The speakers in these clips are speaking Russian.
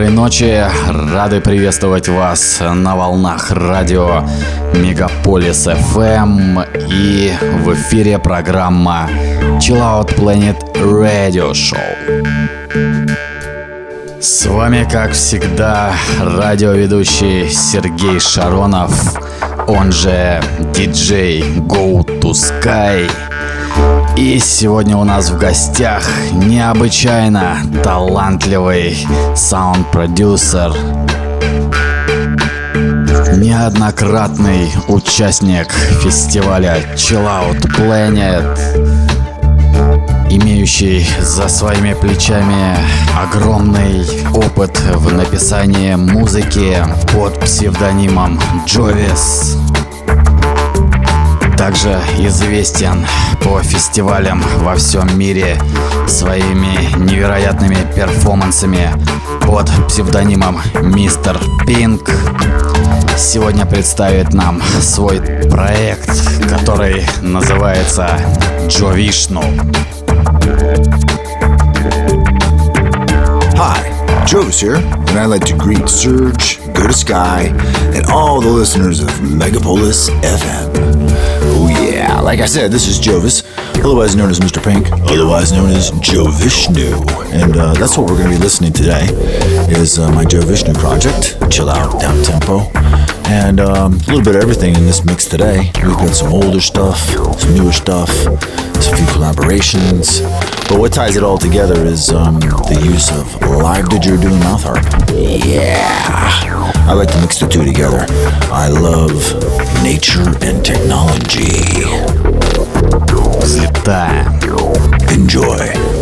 Доброй ночи, рады приветствовать вас на волнах радио Мегаполис FM и в эфире программа Chill Out Planet Radio Show. С вами, как всегда, радиоведущий Сергей Шаронов, он же диджей Go to Sky – и сегодня у нас в гостях необычайно талантливый саунд-продюсер, неоднократный участник фестиваля Chill Out Planet, имеющий за своими плечами огромный опыт в написании музыки под псевдонимом Джовис также известен по фестивалям во всем мире своими невероятными перформансами под псевдонимом Мистер Пинк. Сегодня представит нам свой проект, который называется Джо Вишну. Hi, Joe's here, and I'd like to greet Surge, To Sky, and all the listeners of Megapolis FM. Oh yeah, like I said, this is Jovis, otherwise known as Mr. Pink, otherwise known as Joe Vishnu, and uh, that's what we're going to be listening today. Is uh, my Joe Vishnu project, chill out, down tempo, and um, a little bit of everything in this mix today. We've got some older stuff, some newer stuff, some few collaborations. But what ties it all together is um, the use of live didgeridoo and mouth harp. Yeah. I like to mix the two together. I love nature and technology. Взлетаем. Enjoy.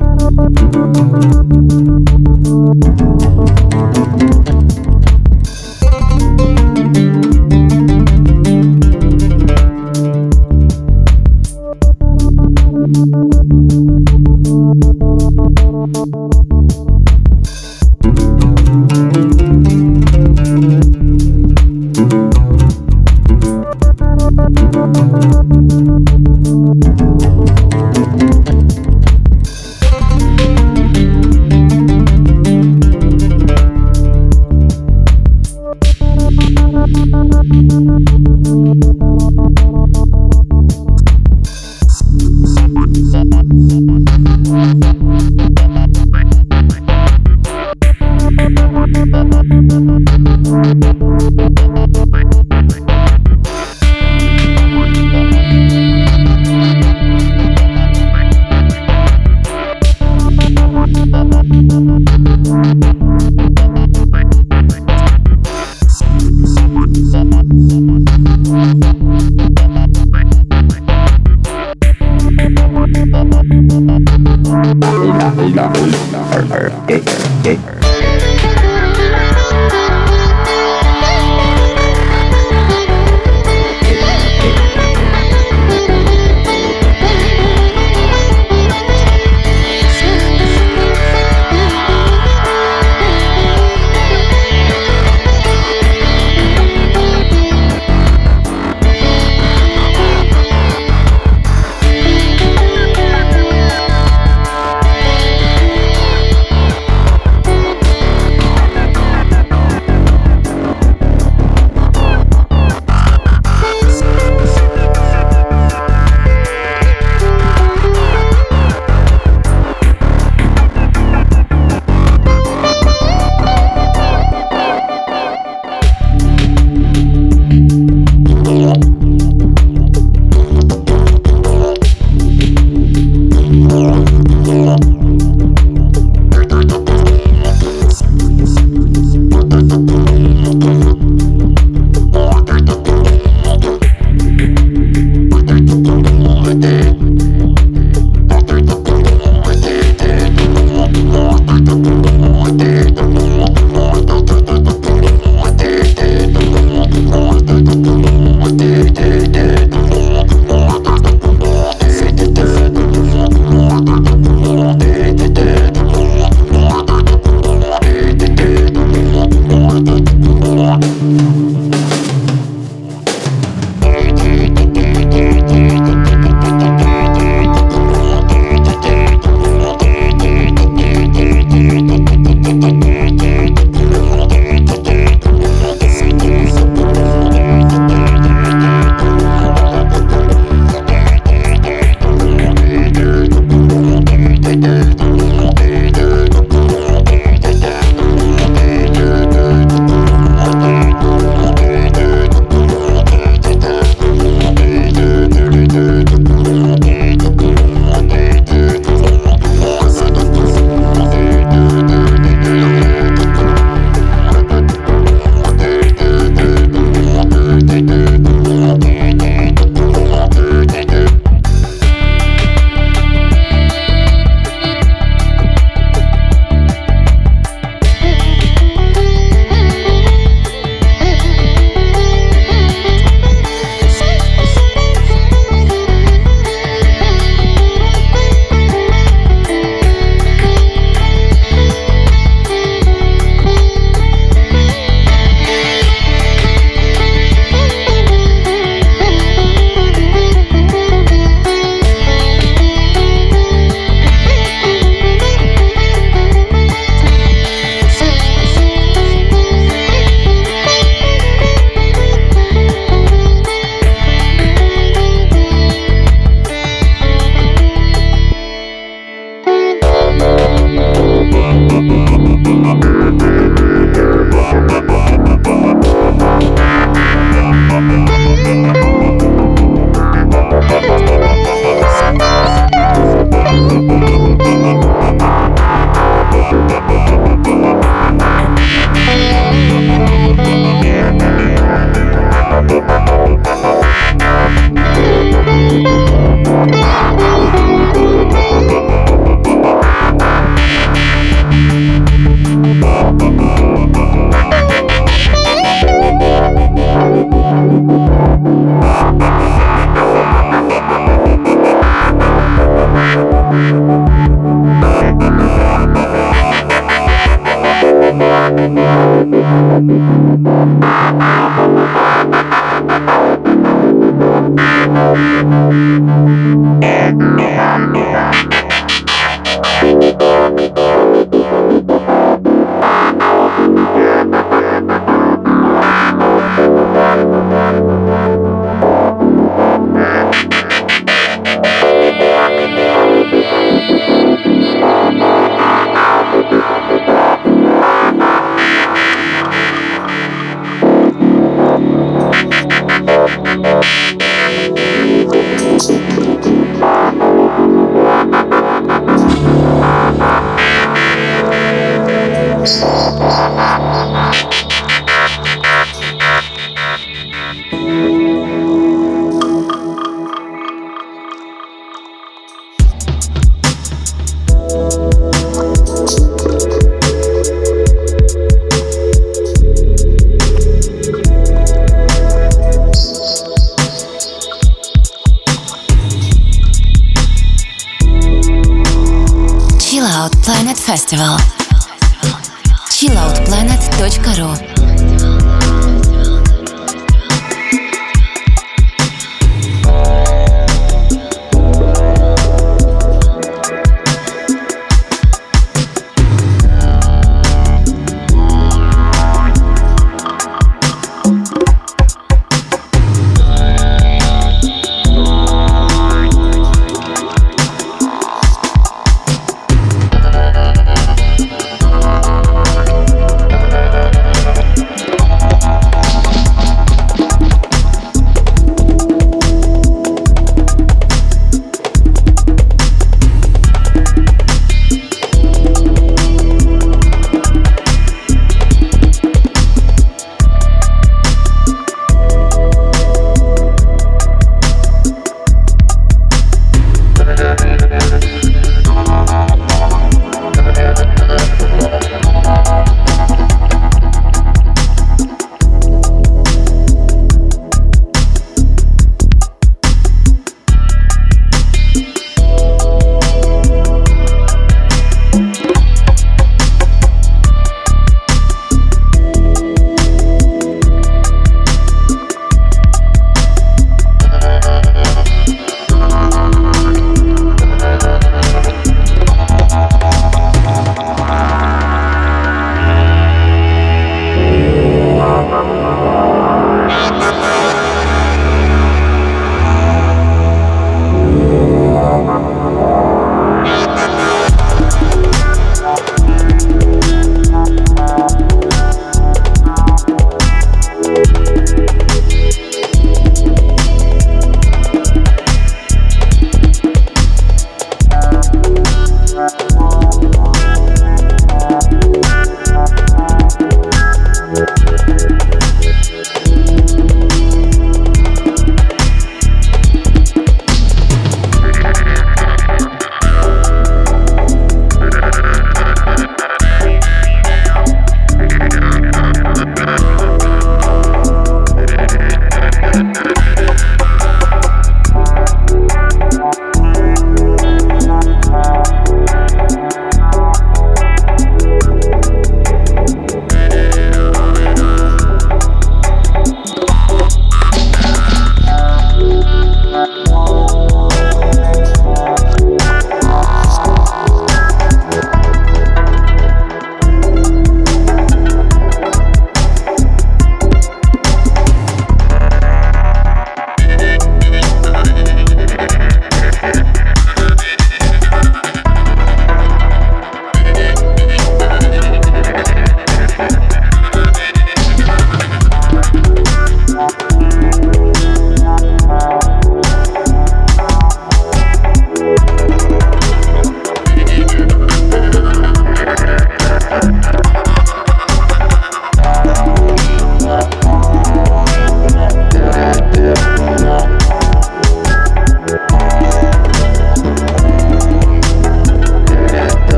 Thank you.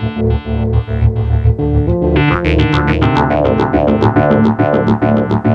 Thank you.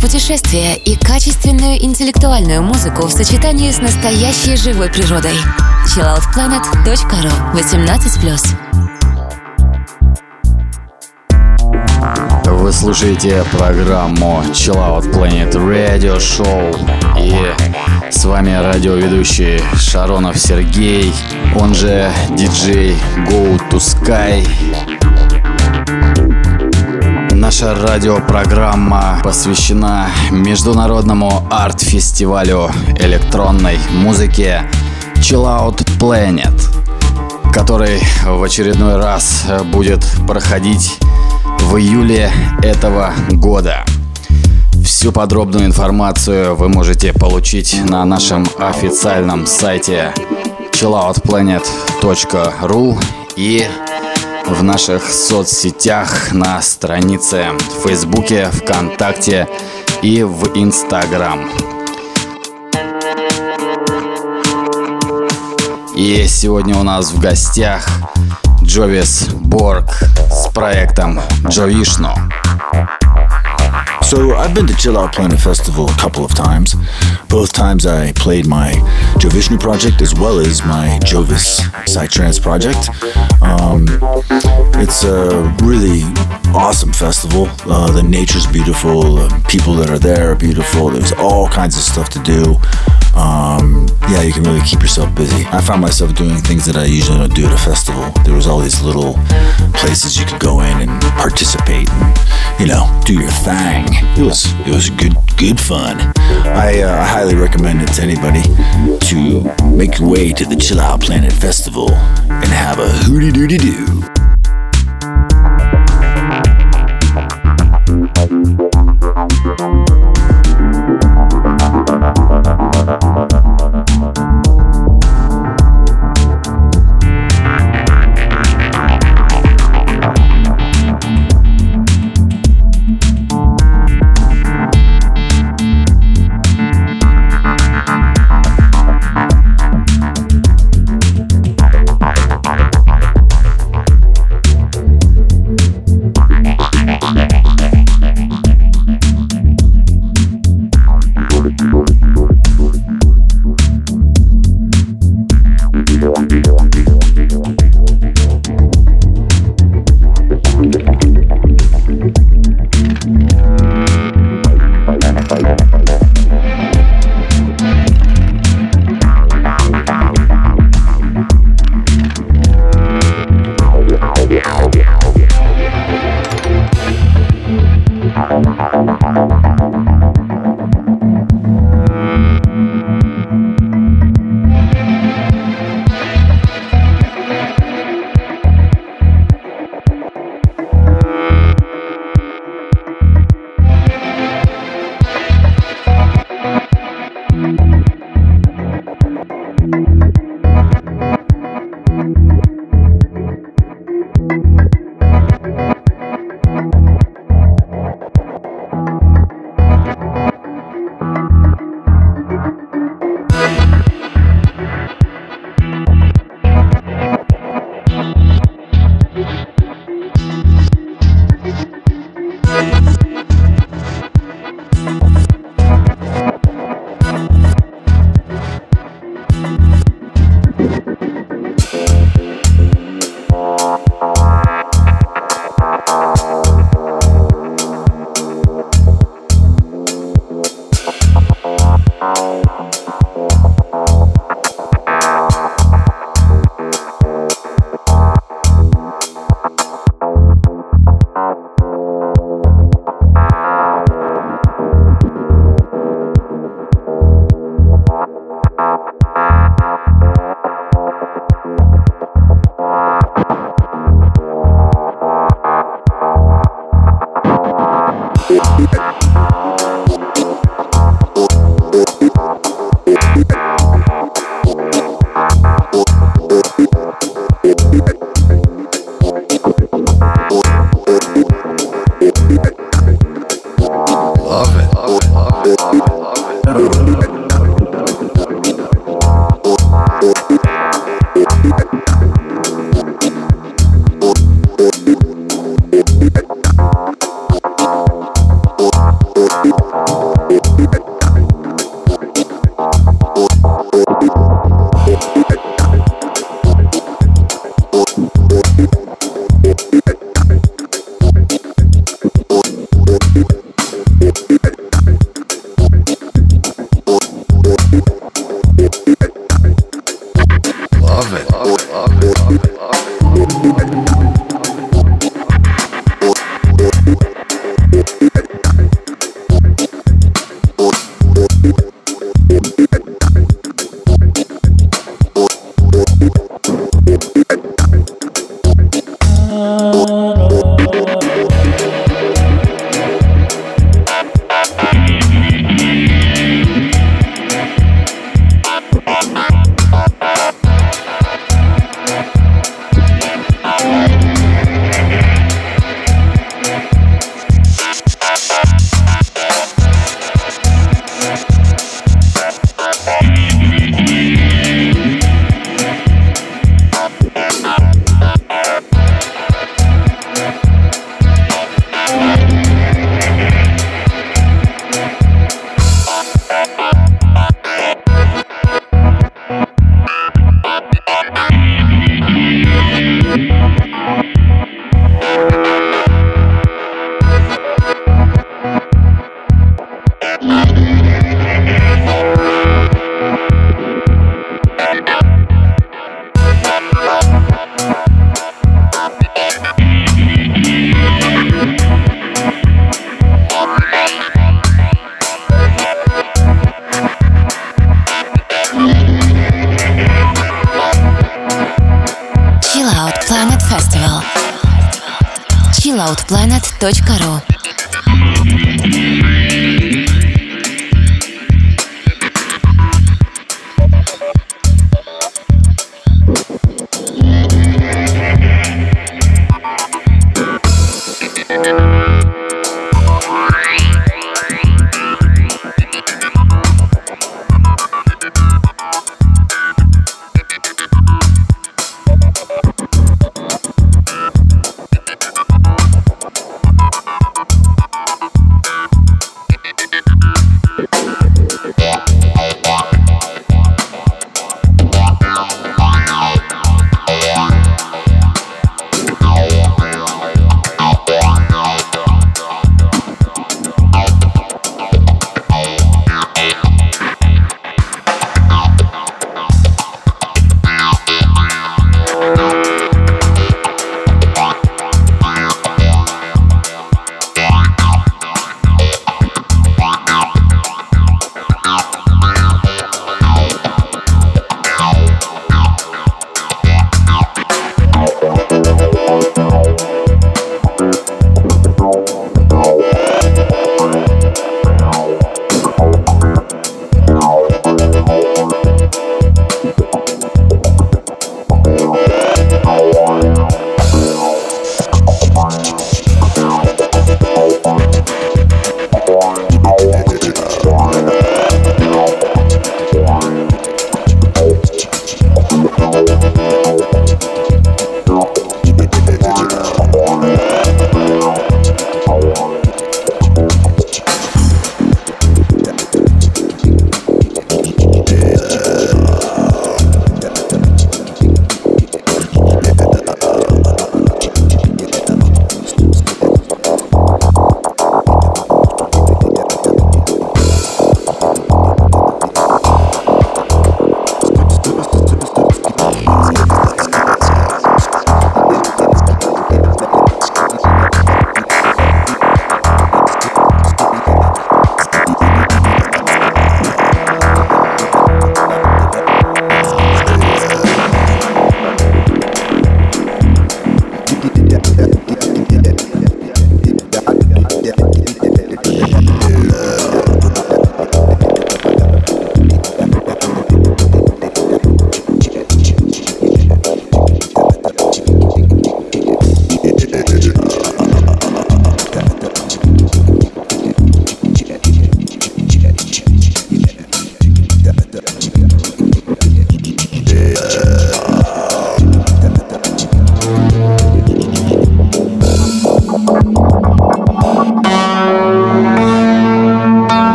Путешествия и качественную интеллектуальную музыку в сочетании с настоящей живой природой. chilloutplanet.ru 18+. Вы слушаете программу Chill Out Planet Radio Show и с вами радиоведущий Шаронов Сергей, он же диджей Go to Sky. Наша радиопрограмма посвящена международному арт-фестивалю электронной музыки Chill Out Planet, который в очередной раз будет проходить в июле этого года. Всю подробную информацию вы можете получить на нашем официальном сайте chilloutplanet.ru и в наших соцсетях на странице в Фейсбуке, ВКонтакте и в Инстаграм. И сегодня у нас в гостях Джовис Борг с проектом Джовишно. So I've been to Chill Out Planet Festival a couple of times. Both times I played my Jovishnu project as well as my Jovis Psytrance project. Um, it's a really awesome festival. Uh, the nature's beautiful. The people that are there are beautiful. There's all kinds of stuff to do. Um, yeah, you can really keep yourself busy. I found myself doing things that I usually don't do at a festival. There was all these little places you could go in and participate and, you know, do your thing. It was it was good good fun. I uh, highly recommend it to anybody to make your way to the Chill Out Planet Festival and have a hooty dooty doo. Thank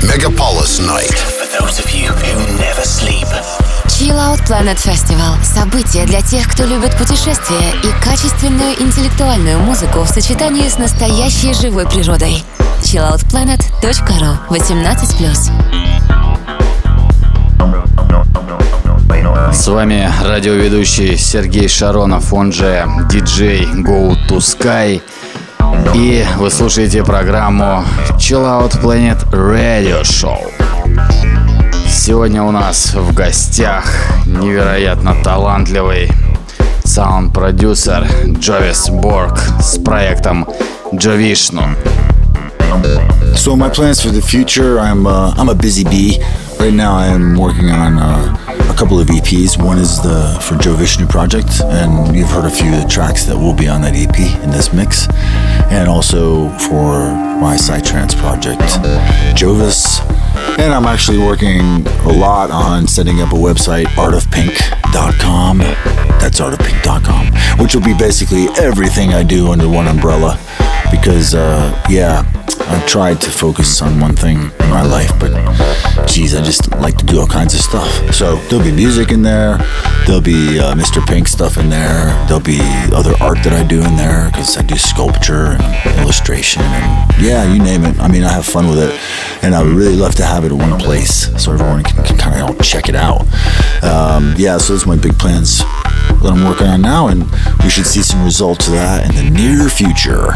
Megapolis Night. For those of you who never sleep. Chill Out Planet Festival – событие для тех, кто любит путешествия и качественную интеллектуальную музыку в сочетании с настоящей живой природой. chilloutplanet.ru 18+. С вами радиоведущий Сергей Шаронов, он же диджей Go to Sky. И вы слушаете программу Chill Out Planet Radio Show. Сегодня у нас в гостях невероятно талантливый саунд-продюсер Джовис Борг с проектом Джовишну. So my plans for the future, I'm uh, I'm a busy bee. Right now, I'm working on uh, couple of EPs. One is the for Joe Vishnu project, and you've heard a few of the tracks that will be on that EP in this mix, and also for my Psytrance project, Jovis. And I'm actually working a lot on setting up a website, artofpink.com. That's artofpink.com, which will be basically everything I do under one umbrella. Because, uh, yeah, I've tried to focus on one thing in my life, but geez, I just like to do all kinds of stuff. So there'll be music in there, there'll be uh, Mr. Pink stuff in there, there'll be other art that I do in there because I do sculpture and illustration and yeah, you name it. I mean, I have fun with it, and I would really love to have it in one place so everyone can, can kind of all check it out. Um, yeah, so those are my big plans that I'm working on now, and we should see some results of that in the near future.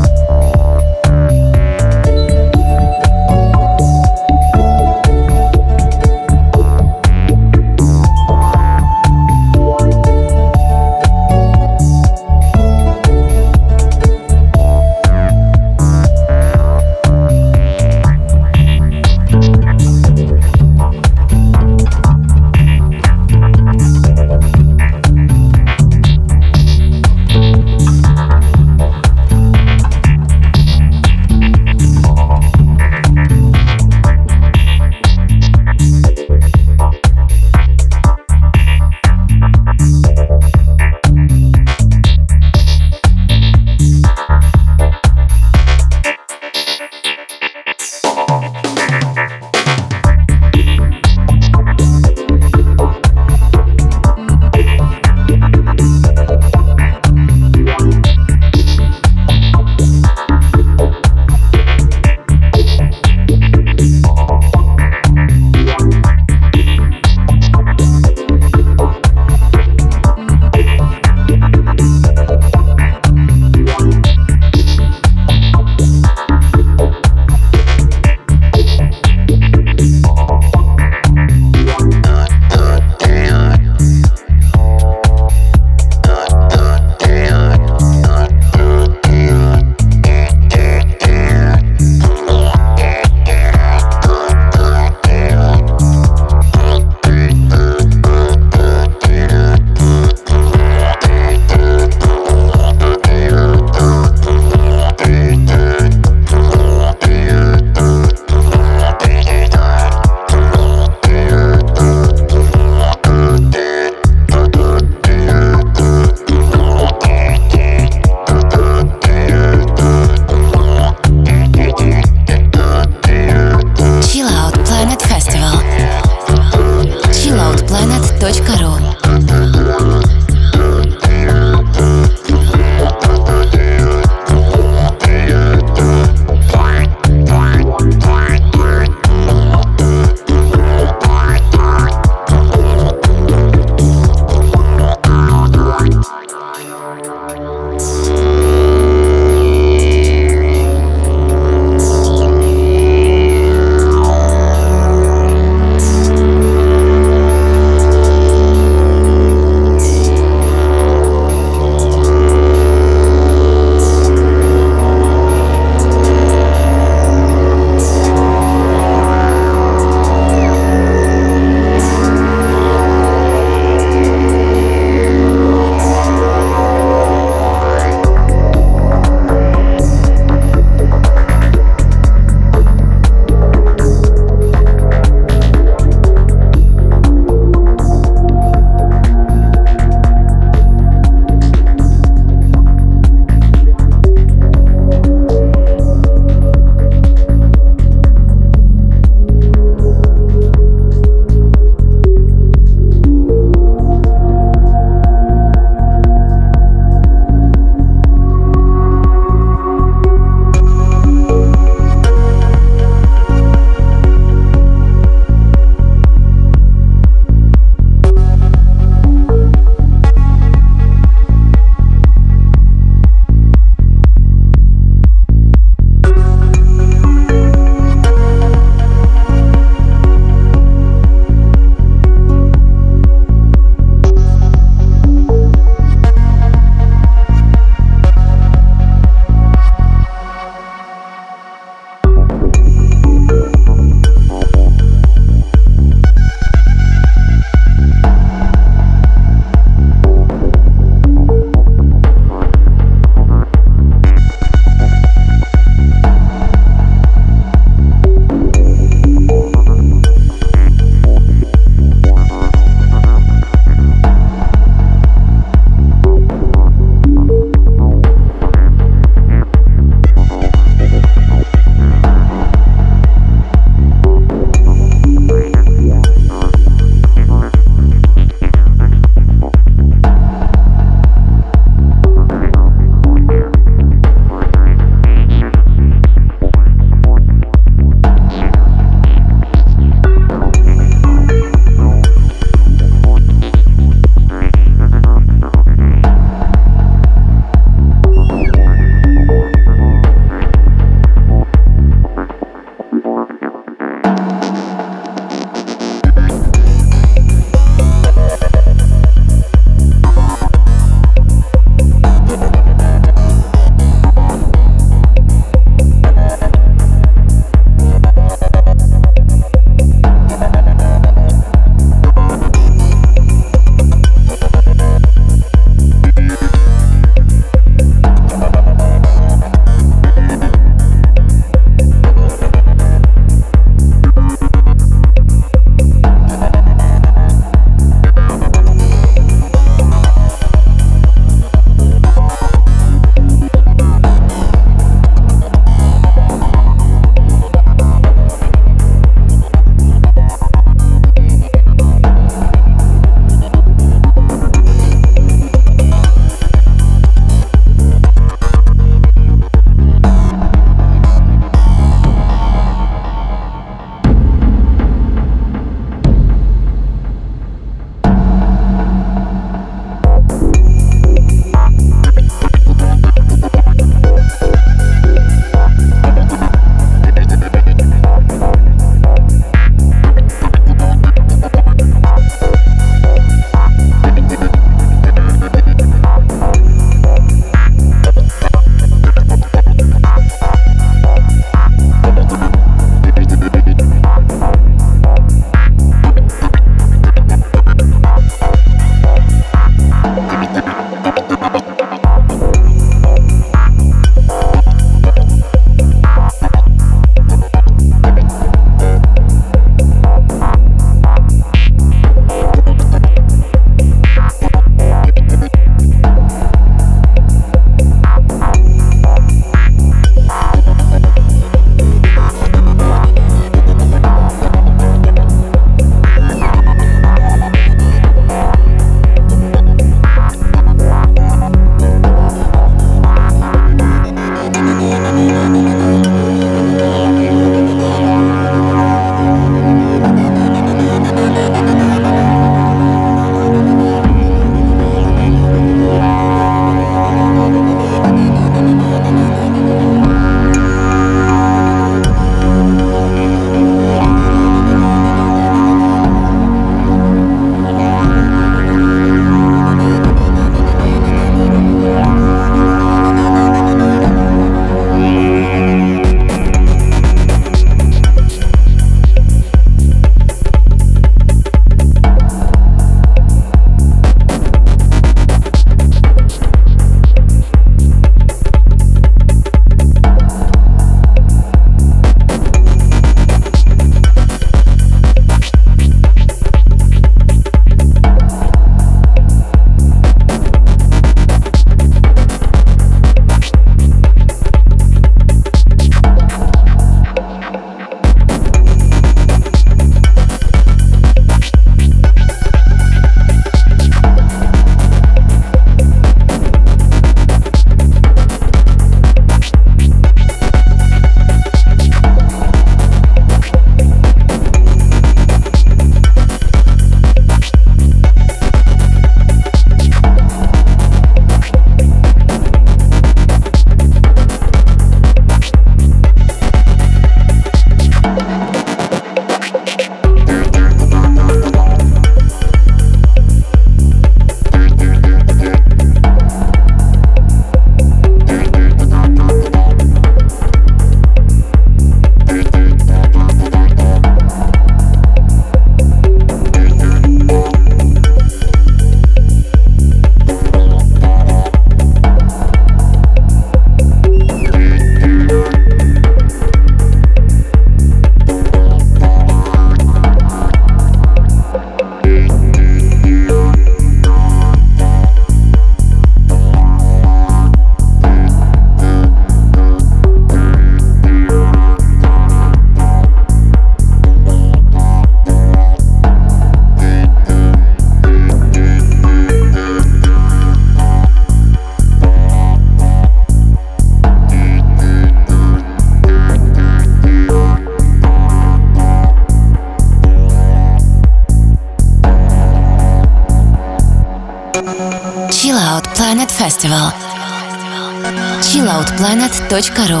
chilloutplanet.ru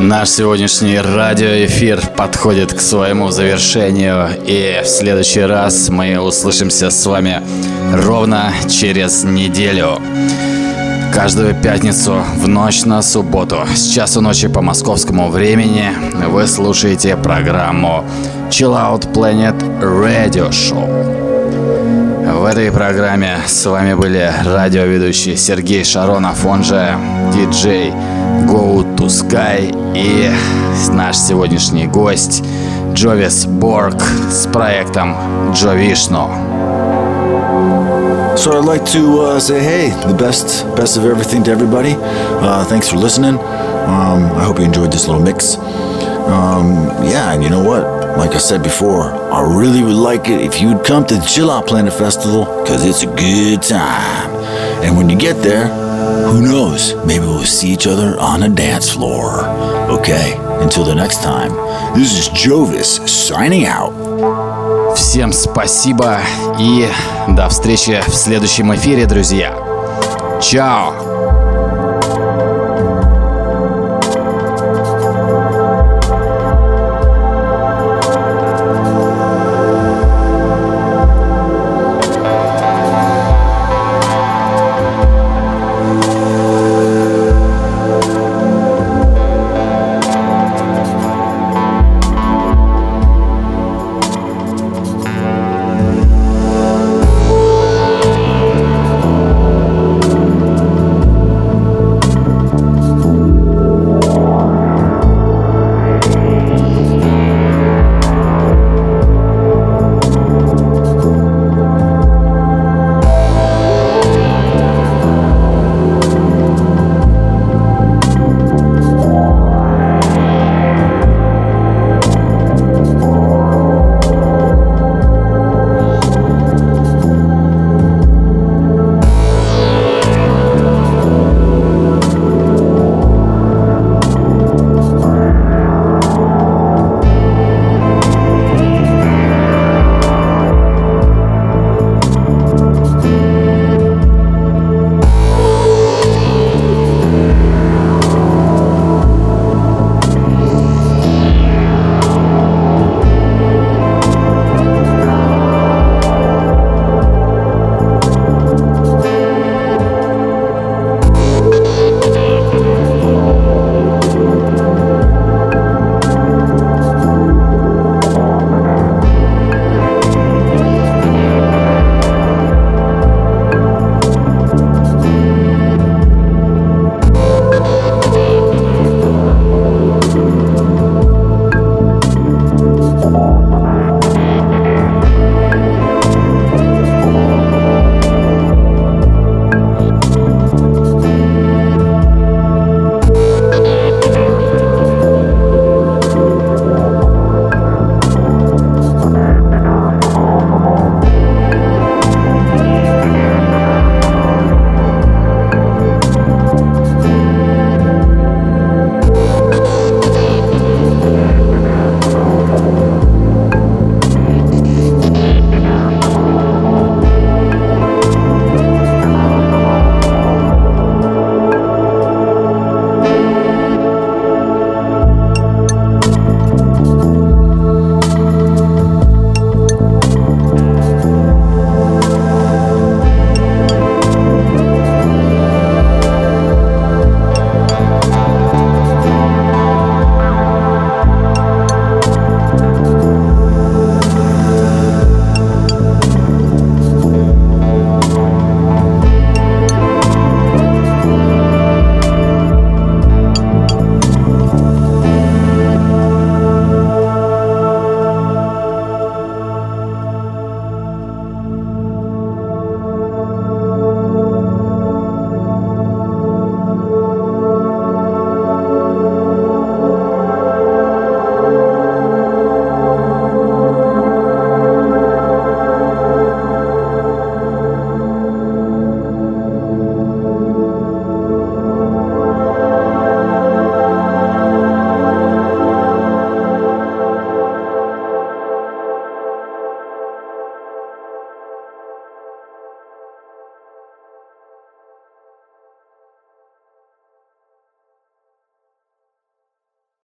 Наш сегодняшний радиоэфир подходит к своему завершению, и в следующий раз мы услышимся с вами ровно через неделю. Каждую пятницу в ночь на субботу с часу ночи по московскому времени вы слушаете программу Chill Out Planet Radio Show. В этой программе с вами были радиоведущий Сергей Шаронов, он же диджей Go to Sky и наш сегодняшний гость Джовис Борг с проектом Джо Вишну. So I'd like to uh, say, hey, the best, best of everything to everybody. Uh, thanks for listening. Um, I hope you enjoyed this little mix. Um, yeah, and you know what? Like I said before, I really would like it if you'd come to the Chill Out Planet Festival because it's a good time. And when you get there, who knows? Maybe we'll see each other on a dance floor. Okay, until the next time, this is Jovis signing out. Всем спасибо и до встречи в следующем эфире, друзья. Чао!